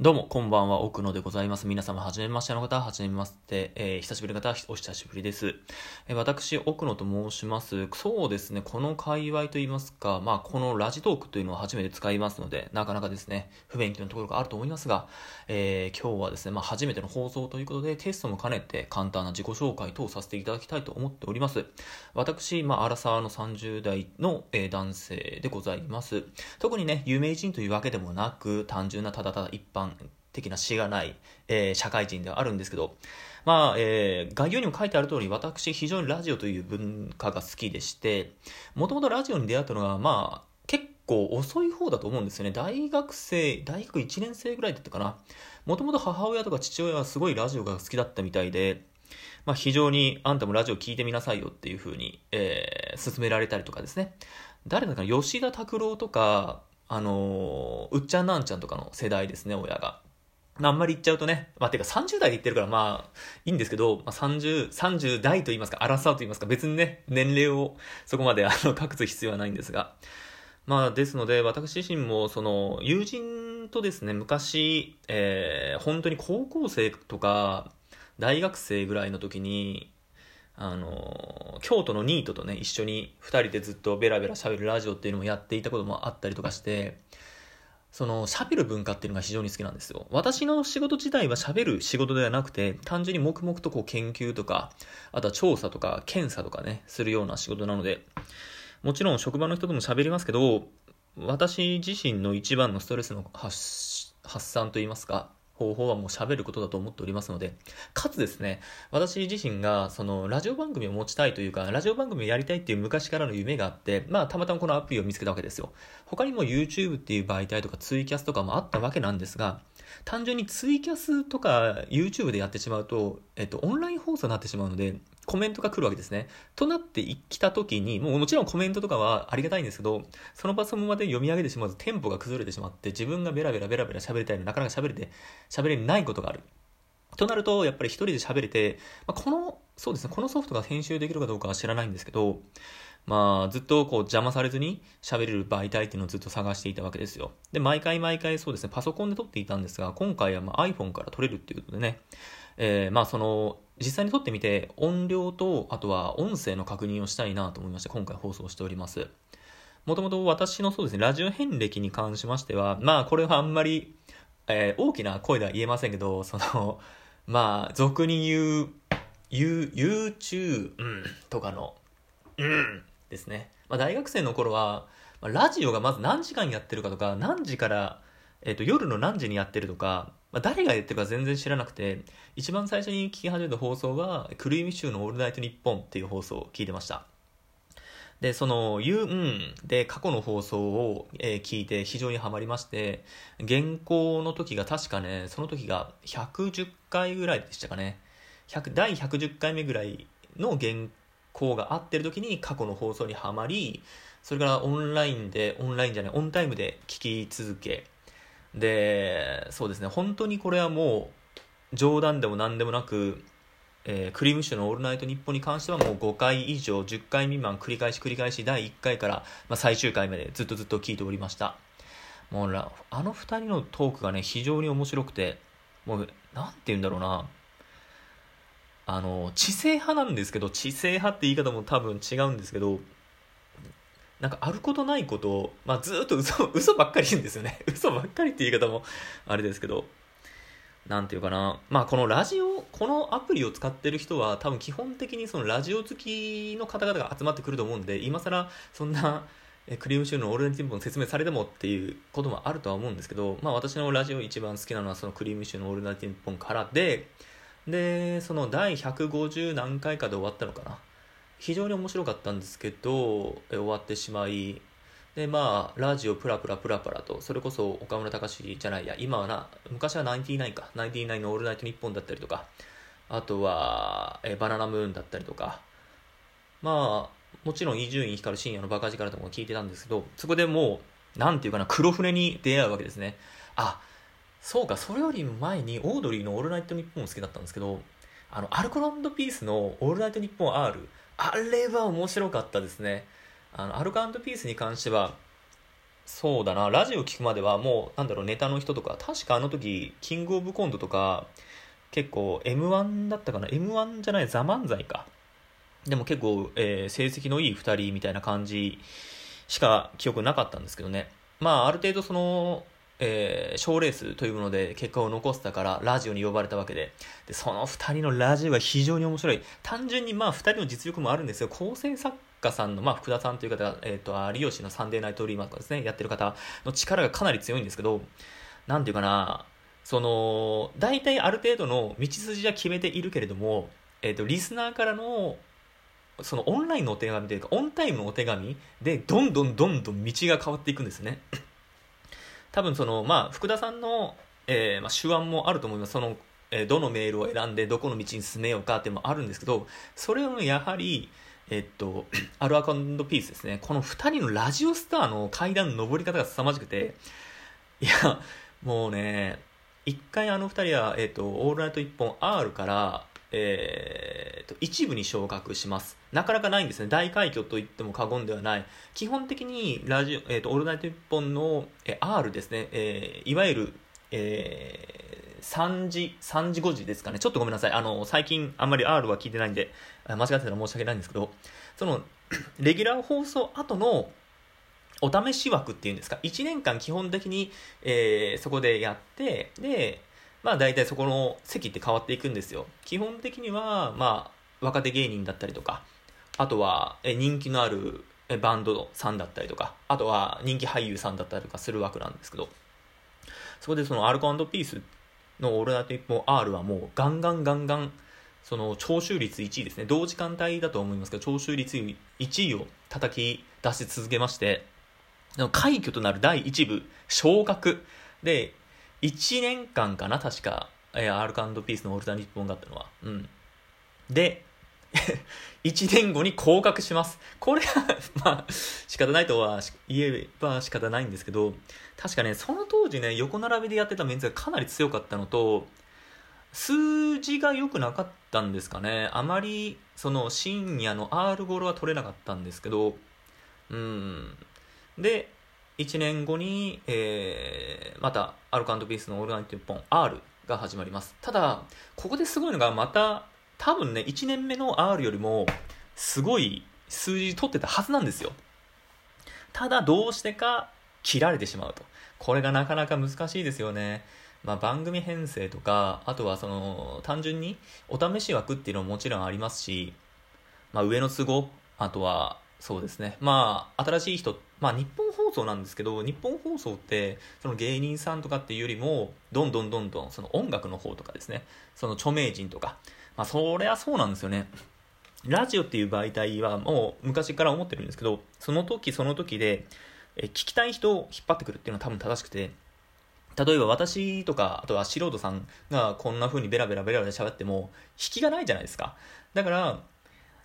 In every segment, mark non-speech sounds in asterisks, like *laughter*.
どうも、こんばんは、奥野でございます。皆様、はじめましての方、はじめまして、えー、久しぶりの方、お久しぶりです。えー、私、奥野と申します。そうですね、この界隈といいますか、まあ、このラジトークというのを初めて使いますので、なかなかですね、不勉強なところがあると思いますが、えー、今日はですね、まあ、初めての放送ということで、テストも兼ねて、簡単な自己紹介等をさせていただきたいと思っております。私、まあ、アラサーの30代の、えー、男性でございます。特にね、有名人というわけでもなく、単純なただただ一般、的な詩がない、えー、社会人ではあるんですけど、まあ、えー、概要にも書いてある通り、私、非常にラジオという文化が好きでして、もともとラジオに出会ったのは、まあ、結構遅い方だと思うんですよね。大学生、大学1年生ぐらいだったかな。もともと母親とか父親はすごいラジオが好きだったみたいで、まあ、非常にあんたもラジオ聞いてみなさいよっていう風に、えー、勧められたりとかですね。誰だか吉田拓郎とか、あのー、うっちゃんなんちゃんとかの世代ですね、親が。あんまり言っちゃうとね、まあ、てか30代で言ってるからまあ、いいんですけど、まあ、30、30代と言いますか、アラサーと言いますか、別にね、年齢をそこまであの、*laughs* 隠す必要はないんですが。まあ、ですので、私自身も、その、友人とですね、昔、えー、本当に高校生とか、大学生ぐらいの時に、あの、京都のニートとね、一緒に二人でずっとベラベラ喋るラジオっていうのもやっていたこともあったりとかして、その喋る文化っていうのが非常に好きなんですよ。私の仕事自体は喋る仕事ではなくて、単純に黙々とこう研究とか、あとは調査とか検査とかね、するような仕事なので、もちろん職場の人とも喋りますけど、私自身の一番のストレスの発散といいますか、方法はもう喋ることだと思っておりますので、かつですね、私自身がそのラジオ番組を持ちたいというか、ラジオ番組をやりたいっていう昔からの夢があって、まあたまたまこのアプリを見つけたわけですよ。他にも YouTube っていう媒体とかツイキャスとかもあったわけなんですが、単純にツイキャスとか YouTube でやってしまうと、えっと、オンライン放送になってしまうので、コメントが来るわけですね。となってきた時に、もうもちろんコメントとかはありがたいんですけど、その場その場で読み上げてしまうとテンポが崩れてしまって、自分がベラベラベラベラ喋りたいのなかなか喋れて、喋れないことがある。となると、やっぱり一人で喋れて、まあ、この、そうですね、このソフトが編集できるかどうかは知らないんですけど、まあ、ずっとこう邪魔されずに喋れる媒体っていうのをずっと探していたわけですよ。で、毎回毎回そうですね、パソコンで撮っていたんですが、今回はま iPhone から撮れるっていうことでね、えー、まあその、実際に撮ってみて音量とあとは音声の確認をしたいなと思いまして今回放送しております。もともと私のそうですね、ラジオ遍歴に関しましては、まあこれはあんまり、えー、大きな声では言えませんけど、その、まあ、俗に言う、言う、YouTube、とかの、うん、ですね。まあ大学生の頃は、まあ、ラジオがまず何時間やってるかとか、何時から、えっ、ー、と、夜の何時にやってるとか、まあ、誰が言ってるか全然知らなくて、一番最初に聞き始めた放送が、クルーミッシュのオールナイトニッポンっていう放送を聞いてました。で、その、ユーンで過去の放送を、え、聞いて非常にハマりまして、原稿の時が確かね、その時が110回ぐらいでしたかね。第110回目ぐらいの原稿が合ってる時に過去の放送にはまり、それからオンラインで、オンラインじゃない、オンタイムで聞き続け、で、そうですね、本当にこれはもう、冗談でも何でもなく、えー、クリームシューのオールナイトニッポンに関してはもう5回以上、10回未満繰り返し繰り返し第1回から、まあ、最終回までずっとずっと聞いておりました。もうあの2人のトークがね、非常に面白くて、もう、なんて言うんだろうな。あの、知性派なんですけど、知性派って言い方も多分違うんですけど、なんかあることないことを、まあ、ずっと嘘、*laughs* 嘘ばっかり言うんですよね。*laughs* 嘘ばっかりって言い方もあれですけど、なんていうかな。まあ、このラジオ、このアプリを使ってる人は多分基本的にそのラジオ好きの方々が集まってくると思うんで、今更そんな、クリームシューのオールナイトニッポン説明されてもっていうこともあるとは思うんですけど、まあ私のラジオ一番好きなのはそのクリームシューのオールナイトニッポンからで、で、その第150何回かで終わったのかな。非常に面白かったんですけど、え終わってしまい、で、まあ、ラジオプラプラプラプラと、それこそ岡村隆史じゃないや、今はな、昔はナインティナインか、ナインティナインのオールナイトニッポンだったりとか、あとは、えバナナムーンだったりとか、まあ、もちろん伊集院光深夜のバカ力とかも聞いてたんですけど、そこでもう、なんていうかな、黒船に出会うわけですね。あ、そうか、それより前にオードリーのオールナイトニッポン好きだったんですけど、あの、アルコピースのオールナイトニッポン R、あれは面白かったですね。あの、アルカピースに関しては、そうだな、ラジオ聞くまではもう、なんだろう、ネタの人とか、確かあの時、キングオブコントとか、結構 M1 だったかな ?M1 じゃない、ザ・漫才か。でも結構、えー、成績のいい2人みたいな感じしか記憶なかったんですけどね。まあ、ある程度その、えー、賞レースというもので結果を残せたからラジオに呼ばれたわけで。でその2人のラジオが非常に面白い。単純にまあ2人の実力もあるんですよ。構成作家さんの、まあ、福田さんという方が、えーと、有吉の「サンデーナイトリーマー」とかですねやってる方の力がかなり強いんですけどなんていうかなその大体ある程度の道筋は決めているけれども、えーとリスナーからのそのオンラインのお手紙というかオンタイムのお手紙でどんどんどんどん道が変わっていくんですね。多分その、まあ、福田さんの、えー、まあ、手腕もあると思います。その、えー、どのメールを選んでどこの道に進めようかっていうのもあるんですけど、それをやはり、えっと、*clears throat* アルアカンドピースですね。この2人のラジオスターの階段の登り方が凄まじくて、いや、もうね、一回あの2人は、えっと、オールナイト一本 R から、えー、と一部に昇格します。なかなかないんですね。大快挙と言っても過言ではない。基本的にラジオ、えーと、オールナイト一本の、えー、R ですね、えー、いわゆる、えー、3時、3時5時ですかね。ちょっとごめんなさい。あの、最近あんまり R は聞いてないんで、間違ってたら申し訳ないんですけど、その、*clears throat* レギュラー放送後のお試し枠っていうんですか、1年間基本的に、えー、そこでやって、で、まあ大体そこの席って変わっていくんですよ。基本的には、まあ、若手芸人だったりとか、あとは人気のあるバンドさんだったりとか、あとは人気俳優さんだったりとかする枠なんですけど、そこでそのアルコピースのオールナイト一本 R はもうガンガンガンガン、その聴取率1位ですね。同時間帯だと思いますけど、聴取率1位を叩き出し続けまして、快挙となる第1部、昇格で、1年間かな、確か、えー、アルカンドピースのオルタニッポンがあったのは。うん。で、*laughs* 1年後に降格します。これは *laughs* まあ、仕方ないとは言えば仕方ないんですけど、確かね、その当時ね、横並びでやってたメンツがかなり強かったのと、数字が良くなかったんですかね。あまり、その深夜の R ゴロは取れなかったんですけど、うん。で、1年後に、えー、またアルカンドピースのオールナイト1本 R が始まります。ただここですごいのがまた多分ね1年目の R よりもすごい数字取ってたはずなんですよ。ただどうしてか切られてしまうと。これがなかなか難しいですよね。まあ、番組編成とかあとはその単純にお試し枠っていうのももちろんありますし、まあ、上の都合あとはそうですね。まあ、新しい人、まあ、日本送なんですけど、日本放送って、その芸人さんとかっていうよりも、どんどんどんどん、その音楽の方とかですね、その著名人とか、まあ、そりゃそうなんですよね。ラジオっていう媒体はもう昔から思ってるんですけど、その時その時で、聞きたい人を引っ張ってくるっていうのは多分正しくて、例えば私とか、あとは素人さんがこんな風にベラベラベラベラ喋っても、引きがないじゃないですか。だから、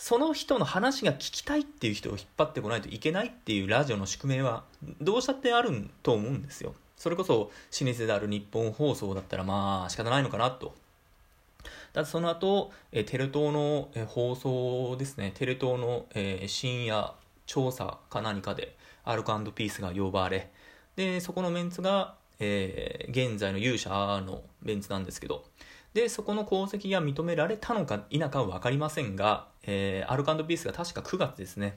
その人の話が聞きたいっていう人を引っ張ってこないといけないっていうラジオの宿命はどうしたってあると思うんですよ。それこそ老舗である日本放送だったらまあ仕方ないのかなと。だその後、えテレ東の、え放送ですね、テレ東の、え深夜調査か何かでアルコピースが呼ばれ、で、そこのメンツが、えー、現在の勇者のメンツなんですけど、で、そこの功績が認められたのか否かは分かりませんが、えー、アルカンドピースが確か9月ですね。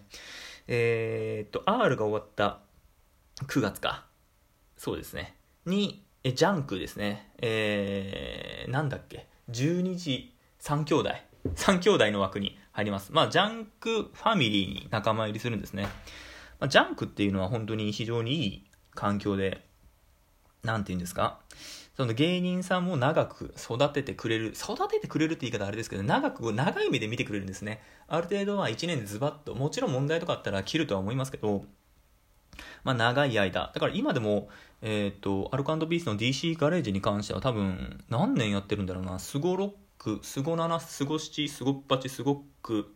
えー、っと、R が終わった9月か。そうですね。に、えジャンクですね。えー、なんだっけ。12時3兄弟。3兄弟の枠に入ります。まあ、ジャンクファミリーに仲間入りするんですね。まあ、ジャンクっていうのは本当に非常にいい環境で、なんて言うんですか。その芸人さんも長く育ててくれる、育ててくれるって言い方あれですけど、長く、長い目で見てくれるんですね。ある程度は1年でズバッと、もちろん問題とかあったら切るとは思いますけど、まあ長い間。だから今でも、えっ、ー、と、アルカンドビースの DC ガレージに関しては多分、何年やってるんだろうな。スゴロック、スゴ7、スゴ7、スゴッパチ、スゴック、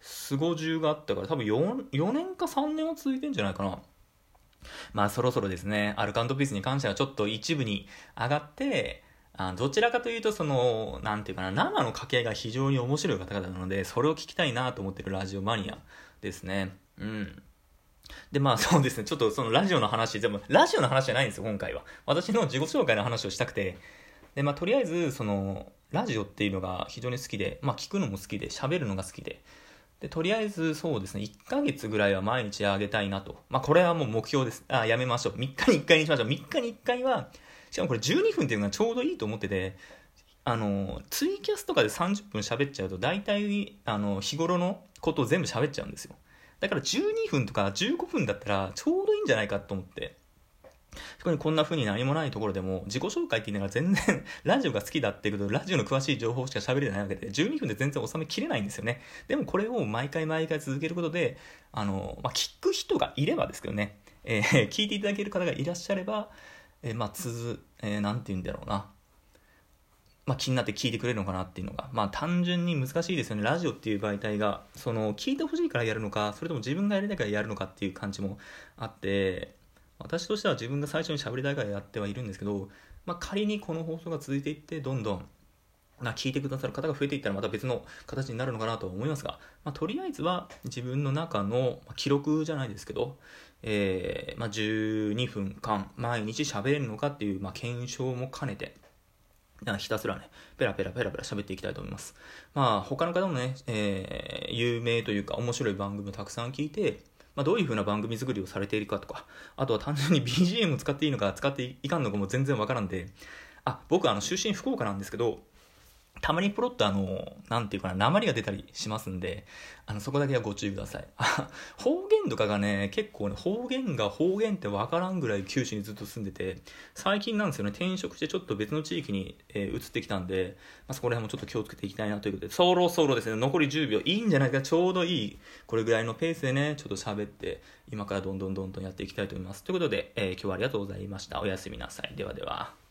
スゴ10があったから多分 4, 4年か3年は続いてんじゃないかな。まあそろそろですね、アルカントピースに関してはちょっと一部に上がって、あどちらかというと、その、なんていうかな、生の家系が非常に面白い方々なので、それを聞きたいなと思ってるラジオマニアですね。うん。で、まあそうですね、ちょっとそのラジオの話、でもラジオの話じゃないんですよ、今回は。私の自己紹介の話をしたくて、で、まあとりあえず、その、ラジオっていうのが非常に好きで、まあ聞くのも好きで、喋るのが好きで、で、とりあえずそうですね、1ヶ月ぐらいは毎日あげたいなと。まあこれはもう目標です。あ、やめましょう。3日に1回にしましょう。3日に1回は、しかもこれ12分っていうのがちょうどいいと思ってて、あの、ツイキャスとかで30分喋っちゃうと、大体、あの、日頃のことを全部喋っちゃうんですよ。だから12分とか15分だったらちょうどいいんじゃないかと思って。そこにこんな風に何もないところでも自己紹介って言いながら全然 *laughs* ラジオが好きだっていうことでラジオの詳しい情報しか喋れないわけで12分で全然収めきれないんですよね。でもこれを毎回毎回続けることで、あの、まあ、聞く人がいればですけどね、えー、聞いていただける方がいらっしゃれば、えー、まあ、つづ、えー、なんて言うんだろうな。まあ、気になって聞いてくれるのかなっていうのが、まあ、単純に難しいですよね。ラジオっていう媒体が、その、聞いてほしいからやるのか、それとも自分がやりたいからやるのかっていう感じもあって、私としては自分が最初に喋りたいからやってはいるんですけど、まあ、仮にこの放送が続いていって、どんどん、まあ、聞いてくださる方が増えていったらまた別の形になるのかなと思いますが、まあ、とりあえずは自分の中の記録じゃないですけど、えーまあ、12分間毎日喋れるのかっていう、まあ、検証も兼ねて、ひたすらね、ペラペラペラペラ喋っていきたいと思います。まあ、他の方もね、えー、有名というか面白い番組をたくさん聞いて、まあ、どういう風な番組作りをされているかとか、あとは単純に BGM を使っていいのか使っていかんのかも全然わからんで、あ、僕あの、出身福岡なんですけど、たまにポロッとあの、なんていうかな、鉛が出たりしますんで、あの、そこだけはご注意ください。方言とかがね、結構ね、方言が方言ってわからんぐらい九州にずっと住んでて、最近なんですよね、転職してちょっと別の地域に、えー、移ってきたんで、まあ、そこら辺もちょっと気をつけていきたいなということで、そろそろですね、残り10秒、いいんじゃないか、ちょうどいい、これぐらいのペースでね、ちょっと喋って、今からどんどんどんどんやっていきたいと思います。ということで、えー、今日はありがとうございました。おやすみなさい。ではでは。